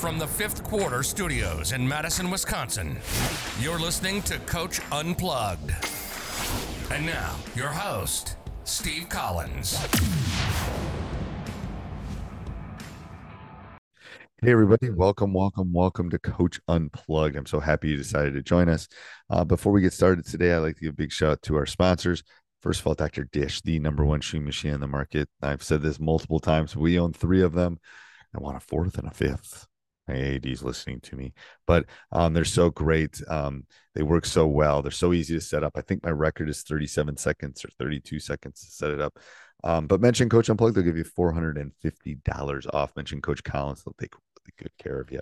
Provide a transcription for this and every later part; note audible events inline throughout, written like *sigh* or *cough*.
From the fifth quarter studios in Madison, Wisconsin, you're listening to Coach Unplugged. And now, your host, Steve Collins. Hey, everybody. Welcome, welcome, welcome to Coach Unplugged. I'm so happy you decided to join us. Uh, before we get started today, I'd like to give a big shout out to our sponsors. First of all, Dr. Dish, the number one shoe machine in the market. I've said this multiple times. We own three of them. I want a fourth and a fifth. My AD's listening to me, but um, they're so great. Um, they work so well. They're so easy to set up. I think my record is 37 seconds or 32 seconds to set it up. Um, but mention Coach Unplugged, they'll give you $450 off. Mention Coach Collins, they'll take really good care of you.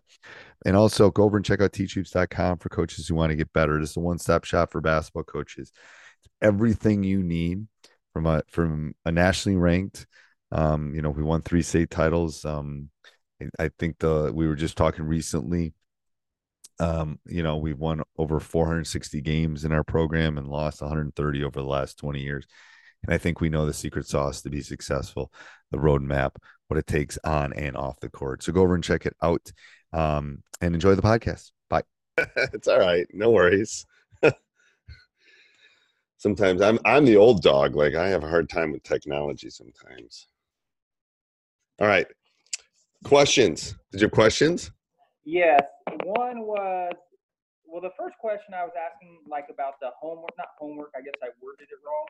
And also go over and check out teachhoops.com for coaches who want to get better. It's a one stop shop for basketball coaches. It's everything you need from a from a nationally ranked. Um, you know, we won three state titles. Um, I think the we were just talking recently. Um, you know, we've won over 460 games in our program and lost 130 over the last 20 years. And I think we know the secret sauce to be successful, the roadmap, what it takes on and off the court. So go over and check it out um, and enjoy the podcast. Bye. *laughs* it's all right. No worries. *laughs* sometimes I'm I'm the old dog. Like I have a hard time with technology sometimes. All right. Questions. Did you have questions? Yes. One was well the first question I was asking like about the homework not homework, I guess I worded it wrong.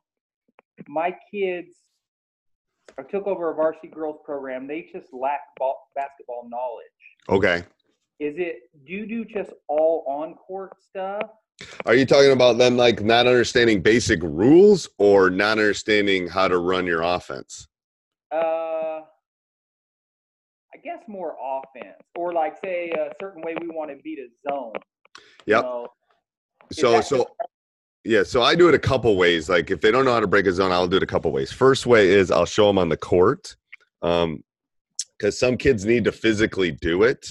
My kids I took over a varsity girls program. They just lack ball, basketball knowledge. Okay. Is it do you do just all on court stuff? Are you talking about them like not understanding basic rules or not understanding how to run your offense? Uh guess more offense. Or like say a certain way we want to beat a zone. Yep. So, So so yeah, so I do it a couple ways. Like if they don't know how to break a zone, I'll do it a couple ways. First way is I'll show them on the court, um, because some kids need to physically do it.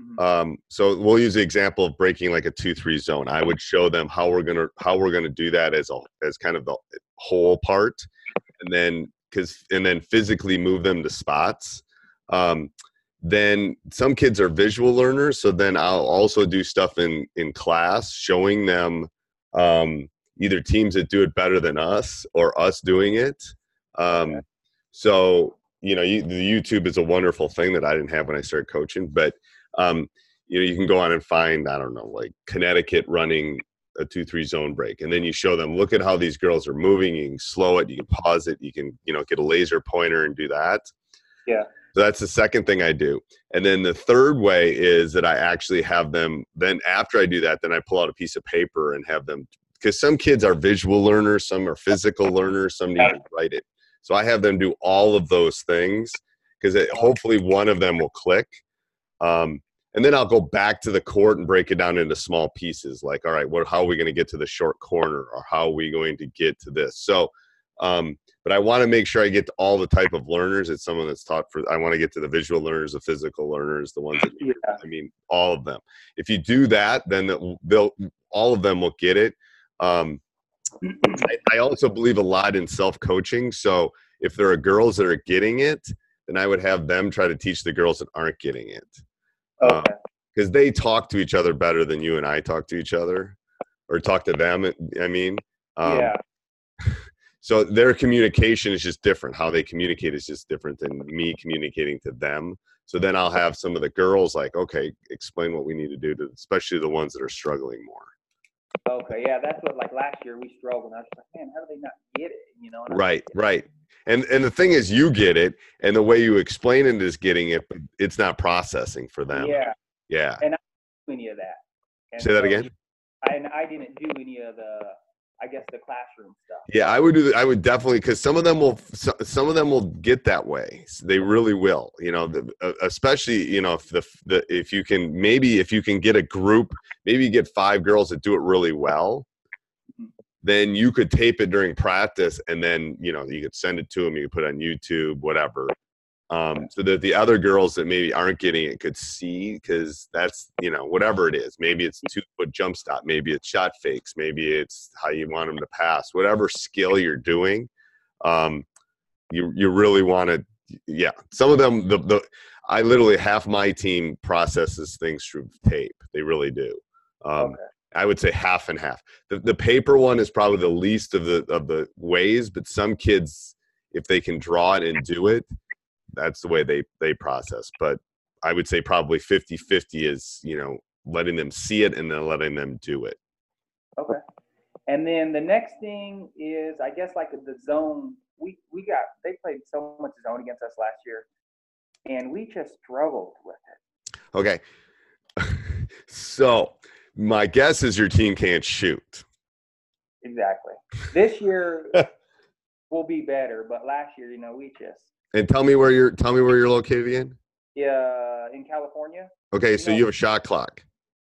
Mhm. Um, so we'll use the example of breaking like a two-three zone. I would show them how we're gonna how we're gonna do that as a as kind of the whole part, and then because and then physically move them to spots. Um, then some kids are visual learners, so then I'll also do stuff in in class, showing them um, either teams that do it better than us or us doing it. Um, so you know, you, the YouTube is a wonderful thing that I didn't have when I started coaching, but um, you know, you can go on and find I don't know, like Connecticut running a two three zone break, and then you show them, look at how these girls are moving. You can slow it, you can pause it, you can you know get a laser pointer and do that. Yeah. So that's the second thing I do. And then the third way is that I actually have them, then after I do that, then I pull out a piece of paper and have them, because some kids are visual learners, some are physical learners, some need to write it. So I have them do all of those things because hopefully one of them will click. Um, and then I'll go back to the court and break it down into small pieces. Like, all right, what, how are we going to get to the short corner, or how are we going to get to this? So, um, but I want to make sure I get to all the type of learners. It's someone that's taught for. I want to get to the visual learners, the physical learners, the ones that *laughs* Yeah. I mean, all of them. If you do that, then they'll, all of them will get it. Um, I, I also believe a lot in self coaching. So if there are girls that are getting it, then I would have them try to teach the girls that aren't getting it Okay. because they talk to each other better than you and I talk to each other or talk to them. I mean, um, yeah. *laughs* so their communication is just different. How they communicate is just different than me communicating to them. So then I'll have some of the girls like, okay, explain what we need to do to, especially the ones that are struggling more. Okay. Yeah. That's what like last year we struggled. And I was like, man, how do they not get it? You know. and Right, right. And and the thing is, you get it, and the way you explain it is getting it, but it's not processing for them. Yeah. Yeah. And i didn't do any of that. And Say that so, again. I, and I didn't do any of the. I guess the classroom stuff. Yeah, I would do. that- I would definitely because some of them will. Some of them will get that way. They really will. You know, the, uh, especially you know if the, the if you can maybe if you can get a group, maybe you get five girls that do it really well. Then you could tape it during practice, and then you know you could send it to them. You could put it on YouTube, whatever, um, so that the other girls that maybe aren't getting it could see because that's you know whatever it is. Maybe it's two foot jump stop maybe it's shot fakes maybe it's how you want them to pass whatever skill you're doing um, you you really want to yeah. Some of them the, the i literally half my team processes things through tape. They really do. Um, Okay. I would say half and half. The, the paper one is probably the least of the of the ways, but some kids, if they can draw it and do it, that's the way they they process. But I would say probably 50-50 is you know letting them see it and then letting them do it. Okay. And then the next thing is, I guess, like the zone. We we got they played so much zone against us last year, and we just struggled with it. Okay, *laughs* so my guess is your team can't shoot. Exactly. This year *laughs* will be better, but last year, you know, we just And tell me where you're tell me where you're located again. yeah in California. Okay, so No. you have a shot clock.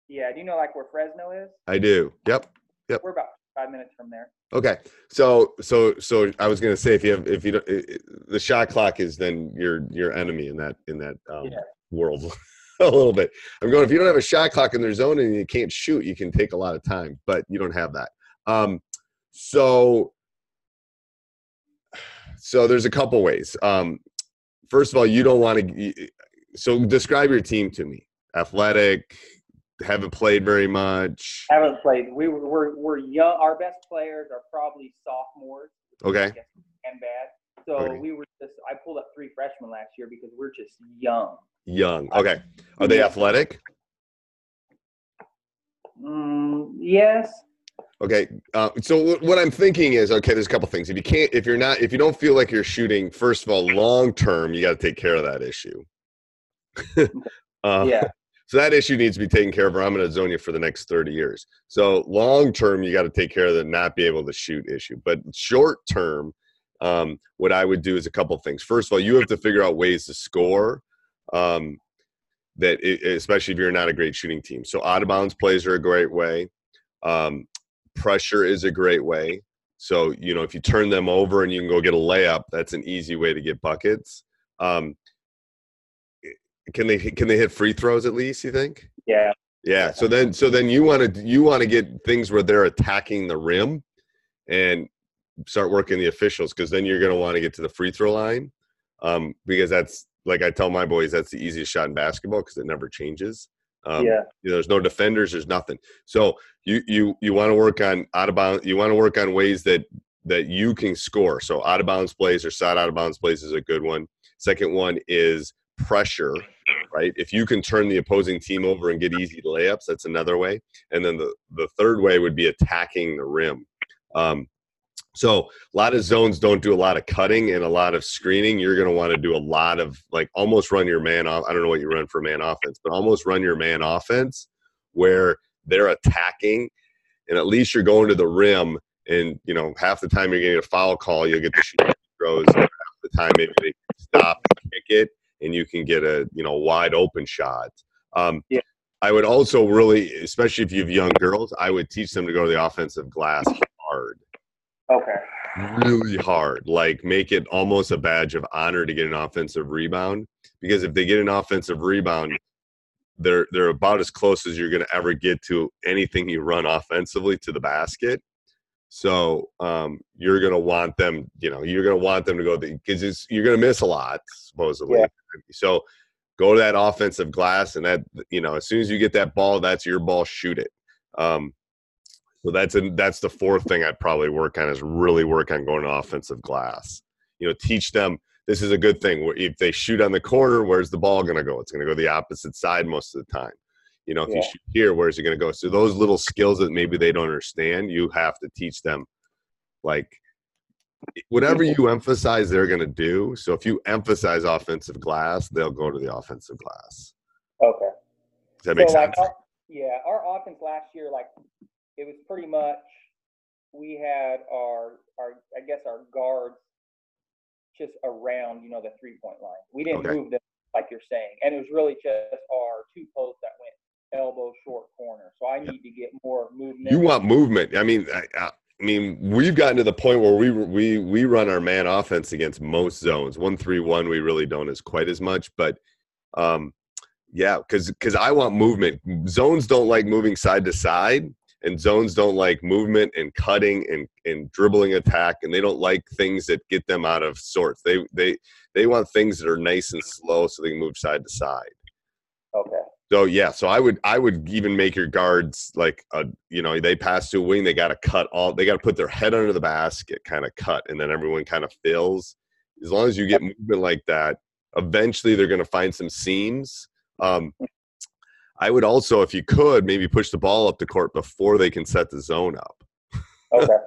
Yeah. Do you know like where Fresno is? I do. Yep. Yep. We're about five minutes from there. Okay, so so so I was gonna say if you have if you don't i- i- the shot clock is then your your enemy in that in that um, Yeah. world *laughs* a little bit. I'm going if you don't have a shot clock in their zone and you can't shoot, you can take a lot of time, but you don't have that. Um, so so there's a couple ways. Um, first of all, you don't want to. So describe your team to me. Athletic, haven't played very much. Haven't played. We were we're, we're young. Our best players are probably sophomores. Okay. And bad. So Okay. we were just. I pulled up three freshmen last year because we're just young. Young. Okay. Are they athletic? Mm, yes. Okay. Uh, so wh- what I'm thinking is, okay, there's a couple things. If you can't, if you're not, if you don't feel like you're shooting, first of all, long term, you got to take care of that issue. *laughs* uh, Yeah. So that issue needs to be taken care of, or I'm going to zone you for the next 30 years. So long term, you got to take care of the not be able to shoot issue. But short term, um, what I would do is a couple things. First of all, you have to figure out ways to score. Um, that i especially if you're not a great shooting team. So out of bounds plays are a great way. Um, pressure is a great way. So you know if you turn them over and you can go get a layup, that's an easy way to get buckets. Um, can they can they hit free throws at least? You think? Yeah. Yeah. So then so then you want to you want to get things where they're attacking the rim, and start working the officials because then you're going to want to get to the free throw line, um, because that's like I tell my boys that's the easiest shot in basketball because it never changes. Um, yeah. you know, there's no defenders, there's nothing. So you you you want to work on out of bounds. You want to work on ways that that you can score. So out of bounds plays or side out of bounds plays is a good one. Second one is pressure, right? If you can turn the opposing team over and get easy layups, that's another way. And then the the third way would be attacking the rim. Um, so a lot of zones don't do a lot of cutting and a lot of screening. You're going to want to do a lot of like almost run your man off. I don't know what you run for man offense, but almost run your man offense where they're attacking and at least you're going to the rim and you know half the time you're getting a foul call you'll get the shoot throws half the time maybe they stop and kick it and you can get a you know wide open shot um, Yeah. i would also really especially if you have young girls i would teach them to go to the offensive glass hard Okay. really hard. Like make it almost a badge of honor to get an offensive rebound because if they get an offensive rebound, they're they're about as close as you're going to ever get to anything you run offensively to the basket. So um, you're going to want them, you know, you're going to want them to go because you're going to miss a lot supposedly. Yeah. So go to that offensive glass and that you know as soon as you get that ball, that's your ball. Shoot it. Um, so that's a, that's the fourth thing I'd probably work on is really work on going to offensive glass. You know, teach them this is a good thing. If they shoot on the corner, where's the ball going to go? It's going to go the opposite side most of the time. You know, if you Yeah. shoot here, where's it going to go? So those little skills that maybe they don't understand, you have to teach them. Like whatever you emphasize, they're going to do. So if you emphasize offensive glass, they'll go to the offensive glass. Okay. Does that make sense? our, yeah, our offense last year, like, it was pretty much we had our our I guess our guards just around you know the three point line. We didn't Okay. move them like you're saying, and it was really just our two posts that went elbow short corner. So I need to get more movement. You want movement. I mean, I, I I mean, we've gotten to the point where we we we run our man offense against most zones. One three one, we really don't as quite as much, but um, yeah, because because I want movement. Zones don't like moving side to side, and zones don't like movement and cutting and and dribbling attack, and they don't like things that get them out of sorts. They they they want things that are nice and slow so they can move side to side. okay. So yeah, so I would I would even make your guards like a you know they pass to a wing they got to cut all they got to put their head under the basket kind of cut and then everyone kind of fills. As long as you get movement like that, eventually they're going to find some seams. Um, I would also, if you could, maybe push the ball up the court before they can set the zone up. Okay. *laughs*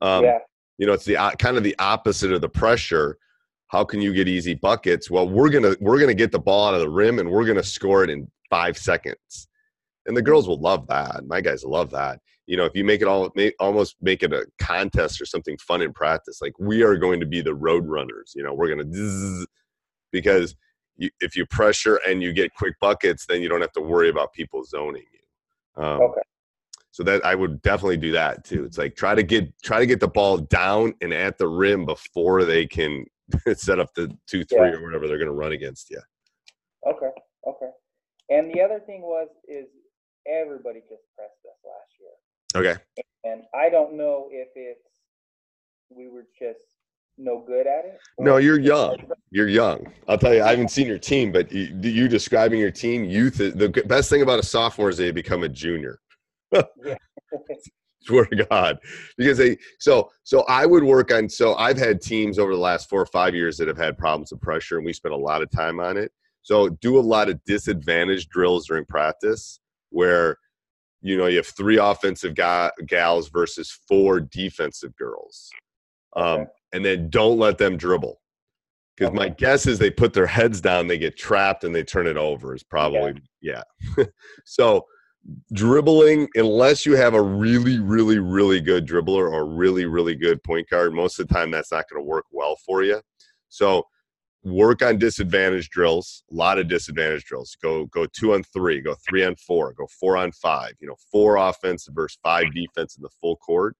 Um, yeah. you know it's the o- kind of the opposite of the pressure how can you get easy buckets well we're gonna we're gonna get the ball out of the rim and we're gonna score it in five seconds and the girls will love that my guys love that you know if you make it all make, almost make it a contest or something fun in practice like we are going to be the road runners you know we're gonna because you, if you pressure and you get quick buckets then you don't have to worry about people zoning you um, Okay. so that I would definitely do that too. It's like try to get try to get the ball down and at the rim before they can *laughs* set up the two three Yeah. or whatever they're going to run against you. Okay. Okay. And the other thing was is everybody just pressed us last year. Okay. and I don't know if it's we were just no good at it. No, you're young. You're young. I'll tell you, I haven't seen your team, but you, you describing your team, youth. is- The best thing about a sophomore is they become a junior. *laughs* Swear to God, because they so so I would work on. So I've had teams over the last four or five years that have had problems with pressure, and we spent a lot of time on it. So do a lot of disadvantage drills during practice, where you know you have three offensive ga- gals versus four defensive girls, um. And then don't let them dribble. Because my guess is they put their heads down, they get trapped, and they turn it over. Is probably yeah. *laughs* so dribbling unless you have a really really really good dribbler or really really good point guard most of the time that's not going to work well for you so work on disadvantage drills a lot of disadvantage drills go go two on three go three on four go four on five you know four offense versus five defense in the full court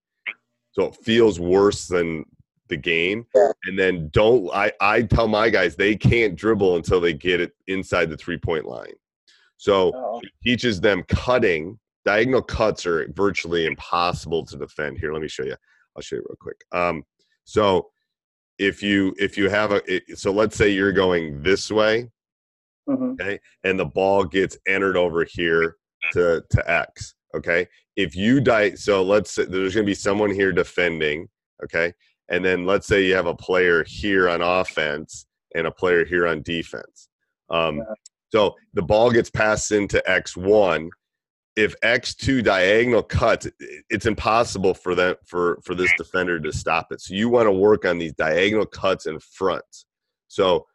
so it feels worse than the game Yeah. and then don't i i tell my guys they can't dribble until they get it inside the three point line so Oh, it teaches them cutting. Diagonal cuts are virtually impossible to defend. Here, let me show you. I'll show you real quick. Um, so if you if you have a it- so let's say you're going this way mhm. okay and the ball gets entered over here to to x okay if you die so let's say there's going to be someone here defending okay and then let's say you have a player here on offense and a player here on defense. Um, so the ball gets passed into x1 if x2 diagonal cuts it's impossible for that for for this defender to stop it. So you want to work on these diagonal cuts in front. So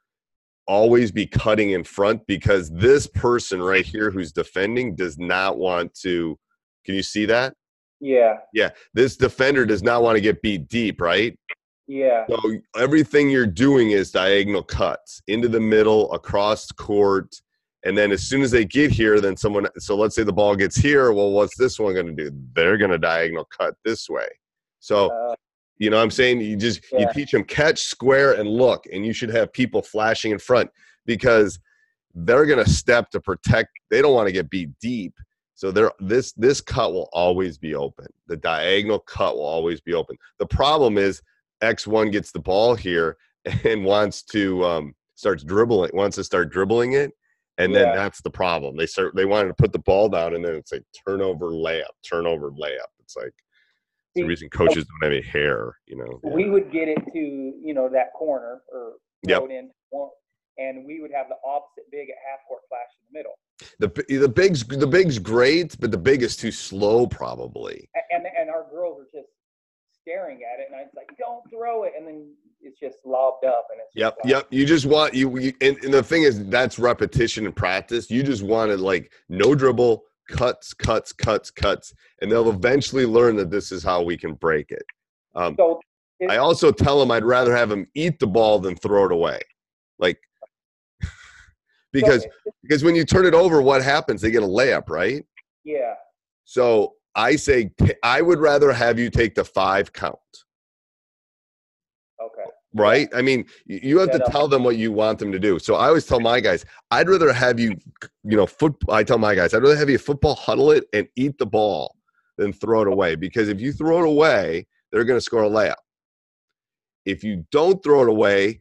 always be cutting in front because this person right here who's defending does not want to can you see that Yeah. yeah this defender does not want to get beat deep right Yeah. so everything you're doing is diagonal cuts into the middle across court and then as soon as they get here then someone so let's say the ball gets here well what's this one going to do they're going to diagonal cut this way so Uh, you know what I'm saying? You just you teach them catch, square, and look, and you should have people flashing in front because they're gonna step to protect. They don't want to get beat deep. So there this this cut will always be open. The diagonal cut will always be open. The problem is X1 gets the ball here *laughs* and wants to um starts dribbling, wants to start dribbling it. And then Yeah. that's the problem. They start they wanted to put the ball down and then it's like turnover layup, turnover layup. It's like the reason coaches don't have any hair, you know. we would get it to you know that corner or Yep. in one, and we would have the opposite big at half court flash in the middle. The the big's the big's great, but the big is too slow probably. And and our girls are just staring at it, and it's like, don't throw it, and then it's just lobbed up, and it's Yep, like, yep. You just want you, you and, and the thing is that's repetition and practice. You just want to like no dribble, cuts, cuts, cuts, cuts, and they'll eventually learn that this is how we can break it. Um, So it- I also tell them I'd rather have them eat the ball than throw it away, like because *laughs* because when you turn it over, what happens? They get a layup, right? yeah, So I say I would rather have you take the five count, okay, right? I mean, you have to up. tell them what you want them to do. So I always tell my guys, I'd rather have you, you know, foot. I tell my guys, I'd rather have you football huddle it and eat the ball than throw it *laughs* away because if you throw it away, they're going to score a layup. If you don't throw it away,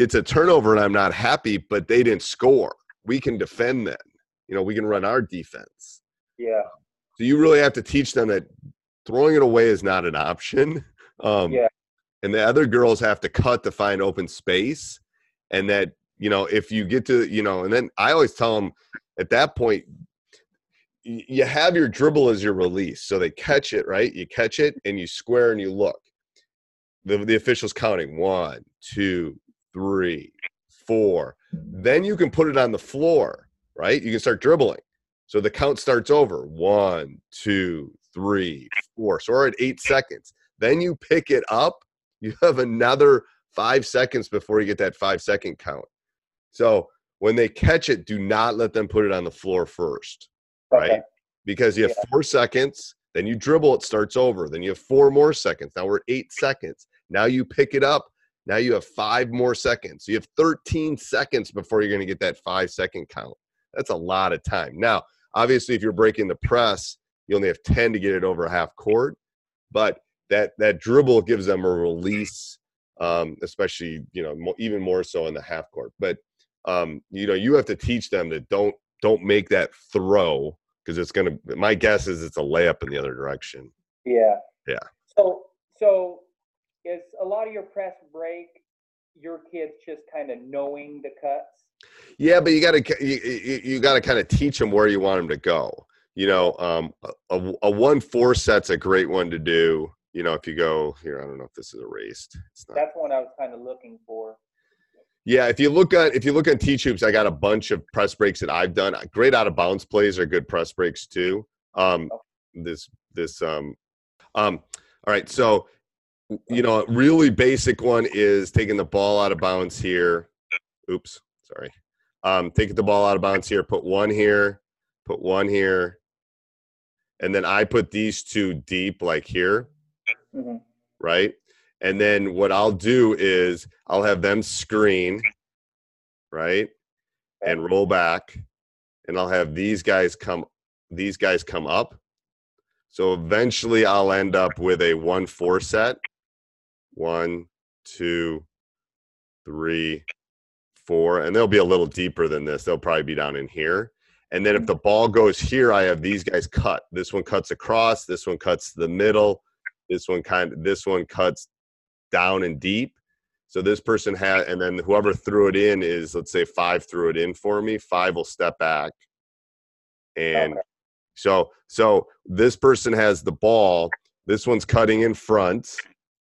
it's a turnover and I'm not happy, but they didn't score. We can defend then. You know, we can run our defense. yeah, So you really have to teach them that throwing it away is not an option. *laughs* Um, Yeah. And the other girls have to cut to find open space. And that, you know, if you get to, you know, and then I always tell them at that point, you have your dribble as your release. So they catch it, right? You catch it and you square and you look. The, the official's counting one, two, three, four. Mm-hmm. Then you can put it on the floor, right? You can start dribbling. So the count starts over one, two, three, four. So we're at eight seconds. Then you pick it up. You have another five seconds before you get that five second count. So when they catch it, do not let them put it on the floor first, right? Okay. Because you have four seconds. Then you dribble, it starts over. Then you have four more seconds. Now we're at eight seconds. Now you pick it up. Now you have five more seconds. You have 13 seconds before you're going to get that five second count. That's a lot of time. Now, obviously, if you're breaking the press, you only have 10 to get it over half court. But that that dribble gives them a release, um, especially you know even more so in the half court. But um, you know you have to teach them that don't don't make that throw because it's gonna. My guess is it's a layup in the other direction. yeah, Yeah. So, so is a lot of your press break your kids just kind of knowing the cuts? Yeah, but you got to you, you, got to kind of teach them where you want them to go. You know, um, a, a- one four set's a great one to do. You know, if you go here, I don't know if this is erased. It's not. That's what I was kind of looking for. Yeah, if you look at if you look at Teachhoops, I got a bunch of press breaks that I've done. Great out of bounds plays are good press breaks too. Um, this this um, um, all right. So you know, a really basic one is taking the ball out of bounds here. Oops, sorry. Um, taking the ball out of bounds here. Put one here. Put one here. And then I put these two deep, like here hmm right? And then what I'll do is I'll have them screen, right? And roll back. And I'll have these guys come these guys come up. So eventually I'll end up with a one four set. One, two, three, four. And they'll be a little deeper than this. They'll probably be down in here. And then if mm-hmm. the ball goes here, I have these guys cut. This one cuts across, this one cuts the middle, this one kind of this one cuts down and deep. So this person had, and then whoever threw it in is, let's say, five threw it in for me. Five will step back, and Okay. so so this person has the ball. This one's cutting in front,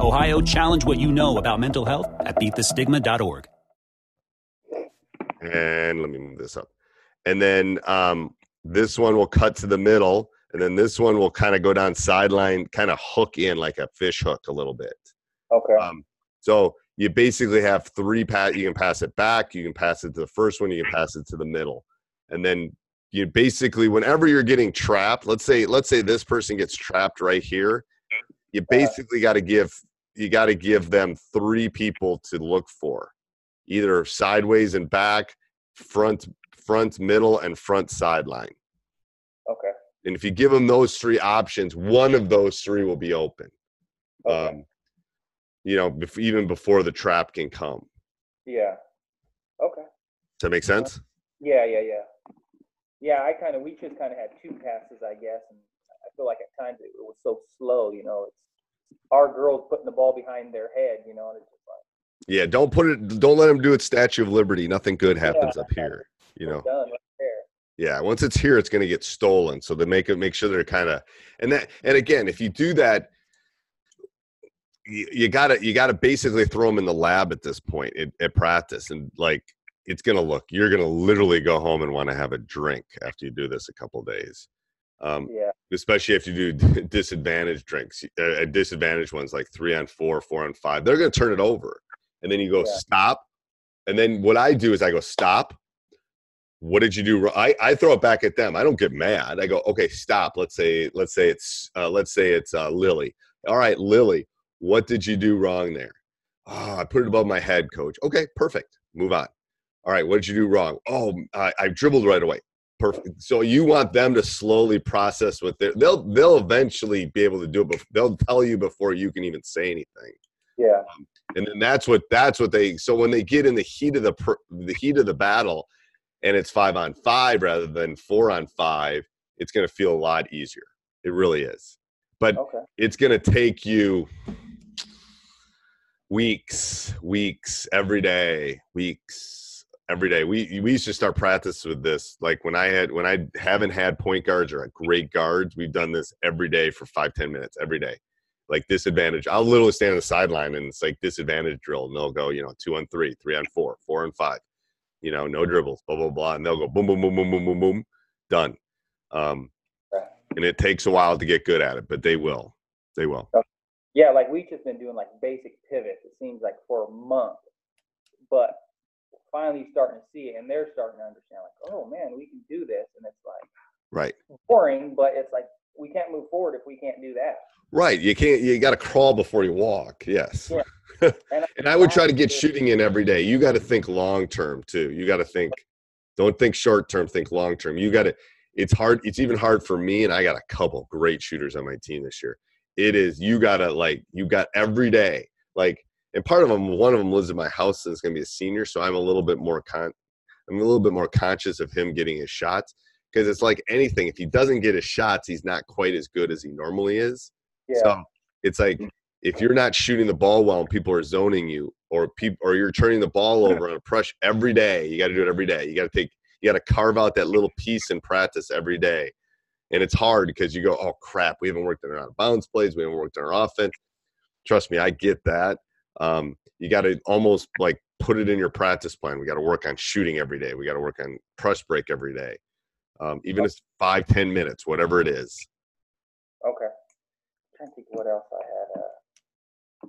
Ohio, challenge what you know about mental health at beatthestigma.org. And let me move this up. And then um, this one will cut to the middle, and then this one will kind of go down sideline, kind of hook in like a fish hook a little bit. Okay. Um, so you basically have three pass. You can pass it back. You can pass it to the first one. You can pass it to the middle, and then you basically, whenever you're getting trapped, let's say, let's say this person gets trapped right here. You basically got to give you got to give them three people to look for, either sideways and back, front, front, middle, and front sideline. okay. And if you give them those three options, one of those three will be open. Okay. Um, you know, bef- even before the trap can come. yeah. Okay. Does that make sense? Yeah, yeah, yeah. Yeah, I kind of we just kind of had two passes, I guess, and I feel like at times it was so slow. You know, it's our girls putting the ball behind their head. You know, and it's just like Yeah, don't put it. Don't let them do it. Statue of Liberty. Nothing good happens Yeah. up here. You know. done right there. Yeah, once it's here, it's going to get stolen. So they make it make sure they're kind of and that and again, if you do that, you, you gotta you gotta basically throw them in the lab at this point at, at practice, and like it's gonna look. You're gonna literally go home and want to have a drink after you do this a couple days. Um, Yeah, especially if you do *laughs* disadvantaged drinks, uh, disadvantaged ones like three on four, four on five. They're going to turn it over, and then you go Yeah. stop, and then what I do is I go stop. What did you do? wrong?" I, I throw it back at them. I don't get mad. I go okay, stop. Let's say let's say it's uh, let's say it's uh, Lily. All right, Lily, what did you do wrong there? Oh, I put it above my head, coach. Okay, perfect. Move on. All right, what did you do wrong? Oh, I, I dribbled right away perfect so you want them to slowly process what they're they'll they'll eventually be able to do it but they'll tell you before you can even say anything. Yeah, um, and then that's what that's what they so when they get in the heat of the the heat of the battle and it's five on five rather than four on five it's going to feel a lot easier. It really is. But okay, it's going to take you weeks weeks every day weeks every day we we used to start practice with this like when i had when i haven't had point guards or great guards we've done this every day for five ten minutes every day like disadvantage i'll literally stand on the sideline and it's like disadvantage drill and they'll go you know two on three three on four four on five you know no dribbles blah blah blah and they'll go boom boom boom boom boom boom boom done um and it takes a while to get good at it but they will they will yeah. Like we've just been doing like basic pivots. It seems like for a month, but finally starting to see it, and they're starting to understand. Like, oh man, we can do this, and it's like right boring, but it's like we can't move forward if we can't do that. Right. You can't. You got to crawl before you walk. Yes. Yeah. *laughs* and I would try to get shooting in every day. You got to think long term too. You got to think. Don't think short term. Think long term. You got to. It's hard. It's even hard for me, and I got a couple great shooters on my team this year. It is. You got to like. You got every day. Like, and part of them. One of them lives in my house and is going to be a senior, so I'm a little bit more con. I'm a little bit more conscious of him getting his shots because it's like anything. If he doesn't get his shots, he's not quite as good as he normally is. Yeah, So it's like mm. if you're not shooting the ball well and people are zoning you, or people, or you're turning the ball *laughs* over on a press every day, you got to do it every day. You got to take, you got to carve out that little piece in practice every day, and it's hard because you go, oh crap, we haven't worked on our out of bounds plays, we haven't worked on our offense. Trust me, I get that. Um, you got to almost like put it in your practice plan. We got to work on shooting every day. We got to work on press break every day, um, even if it's five, ten minutes, whatever it is. okay. trying to think what else I had. Uh,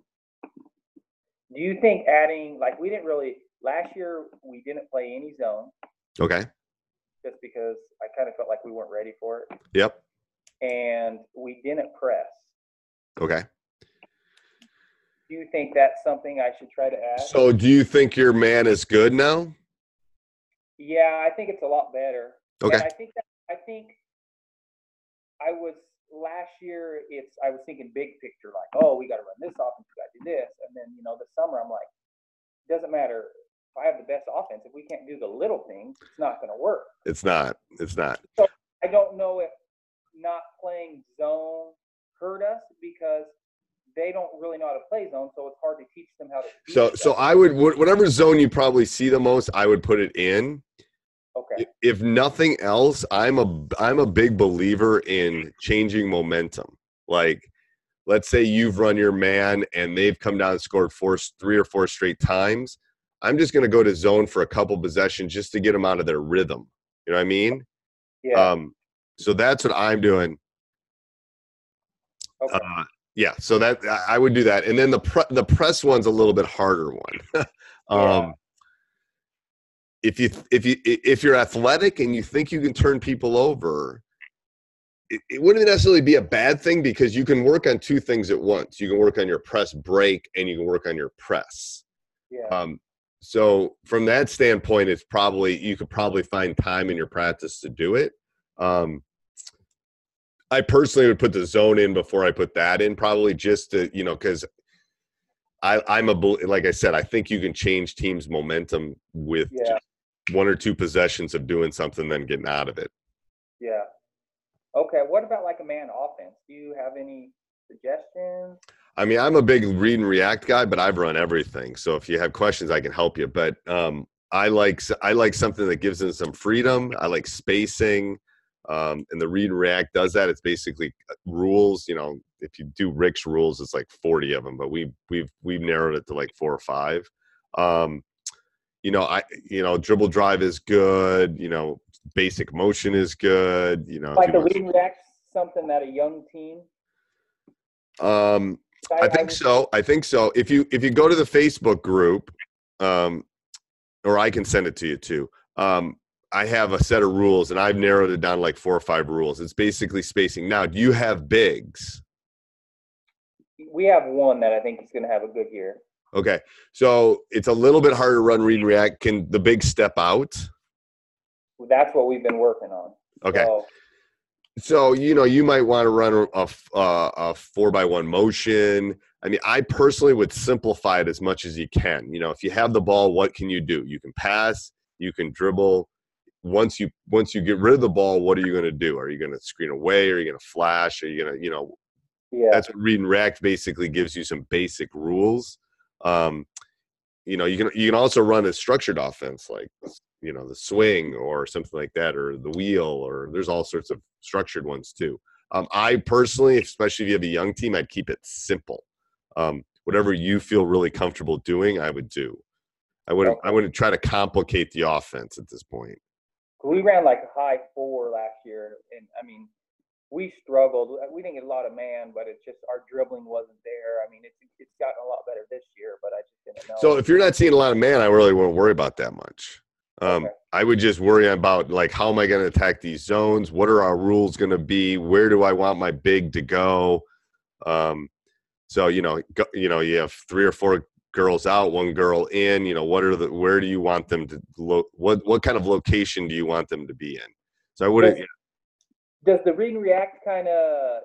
do you think adding like we didn't really last year we didn't play any zone Okay. just because I kind of felt like we weren't ready for it, Yep. and we didn't press. Okay. Do you think that's something I should try to add? So, do you think your man is good now? Yeah, I think it's a lot better. Okay. And I think that I think I was last year. It's I was thinking big picture, like, oh, we got to run this offense, we got to do this, and then you know, this summer I'm like, it doesn't matter if I have the best offense if we can't do the little things, it's not going to work. It's not. It's not. So I don't know if not playing zone hurt us because they don't really know how to play zone, so it's hard to teach them how to. So, so I would whatever zone you probably see the most, I would put it in. okay, If nothing else, I'm a I'm a big believer in changing momentum. Like, let's say you've run your man and they've come down and scored four, three or four straight times. I'm just going to go to zone for a couple possessions just to get them out of their rhythm. You know what I mean? yeah, Um, so that's what I'm doing. okay, Uh, yeah, so that I- would do that, and then the pre- the press one's a little bit harder one. *laughs* um, If you if you if you're athletic and you think you can turn people over, it, it wouldn't necessarily be a bad thing because you can work on two things at once. You can work on your press break and you can work on your press. yeah, Um, so from that standpoint, it's probably you could probably find time in your practice to do it. Um, I personally would put the zone in before I put that in, probably just to you know because I I'm a like I said, I think you can change teams' momentum with yeah, one or two possessions of doing something, then getting out of it. yeah. Okay. What about like a man offense? Do you have any suggestions? I mean, I'm a big read and react guy, but I've run everything. So if you have questions, I can help you. But um, I like I like something that gives them some freedom. I like spacing, um, and the read and react does that. It's basically uh, rules. You know, if you do Rick's rules, it's like 40 of them, but we we've we've narrowed it to like four or five. Um, you know, I you know dribble drive is good. You know, basic motion is good. You know, like the read and react something that a young team. Um, I, think so. I think so. If you if you go to the Facebook group, um, or I can send it to you too. Um, I have a set of rules, and I've narrowed it down like four or five rules. It's basically spacing. Now, do you have bigs? We have one that I think is going to have a good year. Okay, so it's a little bit harder to run read and react. Can the big step out? That's what we've been working on. Okay. So, so you know you might want to run a, a, a four by one motion i mean i personally would simplify it as much as you can you know if you have the ball what can you do you can pass you can dribble once you once you get rid of the ball what are you going to do? Are you going to screen away? Are you going to flash? Are you going to you know yeah. that's what read and react basically gives you some basic rules. Um, you know you can you can also run a structured offense like you know the swing or something like that or the wheel or there's all sorts of structured ones too. Um, i personally especially if you have a young team i'd keep it simple. Um, whatever you feel really comfortable doing i would do. I wouldn't i wouldn't try to complicate the offense at this point we ran like a high four last year and i mean we struggled. We didn't get a lot of man, but it's just our dribbling wasn't there. I mean, it's it's gotten a lot better this year, but I just didn't know. So if you're not seeing a lot of man, I really wouldn't worry about that much. Um, okay. I would just worry about like how am I going to attack these zones? What are our rules going to be? Where do I want my big to go? Um, so you know, go, you know, you have three or four girls out, one girl in. You know, what are the where do you want them to lo- what what kind of location do you want them to be in? So I wouldn't. Does, does the read and react kind of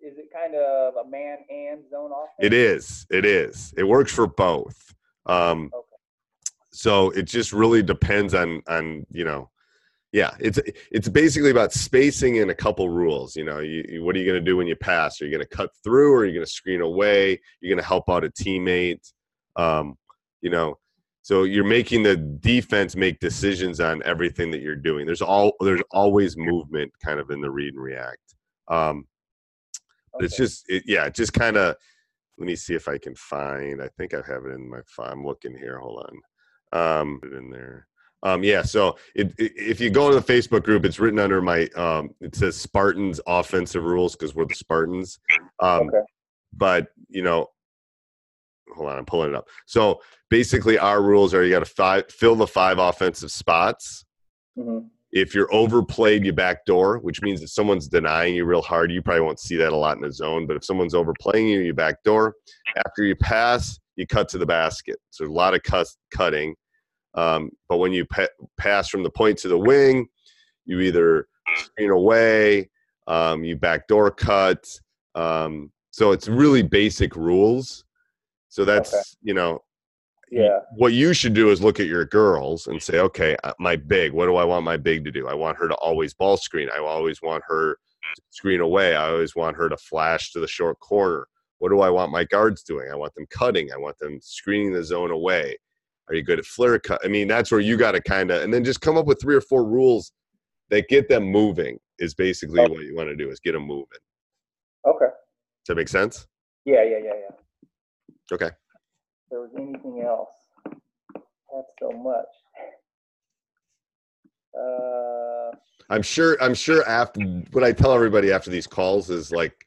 is it kind of a man and zone offense? It is. It is. It works for both. Um, okay so it just really depends on on you know yeah it's it's basically about spacing and a couple rules you know you, you, what are you going to do when you pass? Are you going to cut through or are you going to screen away? You're going to help out a teammate um, you know so you're making the defense make decisions on everything that you're doing. There's all there's always movement kind of in the read and react um, okay. it's just it, yeah just kind of let me see if i can find i think i have it in my i'm looking here hold on um in there um yeah so it, it, if you go to the facebook group it's written under my um it says spartans offensive rules because we're the spartans um okay. but you know hold on i'm pulling it up so basically our rules are you got to fill the five offensive spots mm-hmm. if you're overplayed you back door which means if someone's denying you real hard you probably won't see that a lot in the zone but if someone's overplaying you you back door after you pass you cut to the basket. So a lot of cut, cutting. Um, but when you pa- pass from the point to the wing, you either screen away, um, you backdoor cut. Um, so it's really basic rules. So that's okay. you know, yeah. What you should do is look at your girls and say, okay, uh, my big. What do I want my big to do? I want her to always ball screen. I always want her to screen away. I always want her to flash to the short corner. What do I want my guards doing? I want them cutting. I want them screening the zone away. Are you good at flare cut? I mean, that's where you got to kind of, and then just come up with three or four rules that get them moving. Is basically okay. what you want to do is get them moving. Okay. Does that make sense? Yeah, yeah, yeah, yeah. Okay. If there was anything else. That's so much. Uh, I'm sure. I'm sure. After what I tell everybody after these calls is like,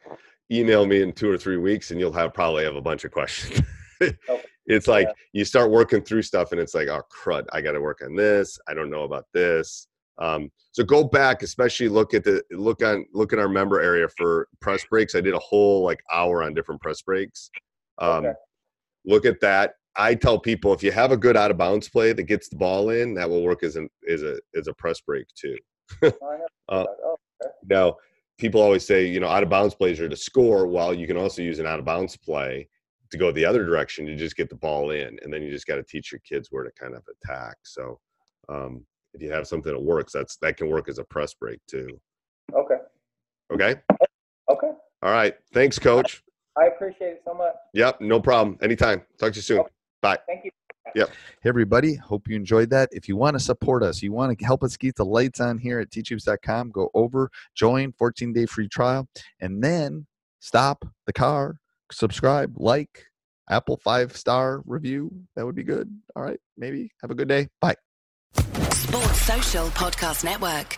email me in two or three weeks and you'll have probably have a bunch of questions. oh, it's like yeah. you start working through stuff and it's like, oh crud, I got to work on this. I don't know about this. Um, so go back, especially look at the look on look in our member area for press breaks. I did a whole like hour on different press breaks. Um, okay. Look at that. I tell people if you have a good out of bounds play that gets the ball in, that will work as an as a as a press break too. *laughs* uh, oh. Now people always say, you know, out of bounds plays are to score. While you can also use an out of bounds play to go the other direction to just get the ball in, and then you just got to teach your kids where to kind of attack. So, um, if you have something that works, that's that can work as a press break too. Okay. Okay. Okay. All right. Thanks, coach. I appreciate it so much. Yep. No problem. Anytime. Talk to you soon. Okay. Bye. Thank you. Yep. Hey, everybody. Hope you enjoyed that. If you want to support us, you want to help us keep the lights on here at teachhoops.com, go over, join, 14 day free trial, and then stop the car, subscribe, like, Apple five star review. That would be good. All right. Maybe. Have a good day. Bye. Sports Social Podcast Network.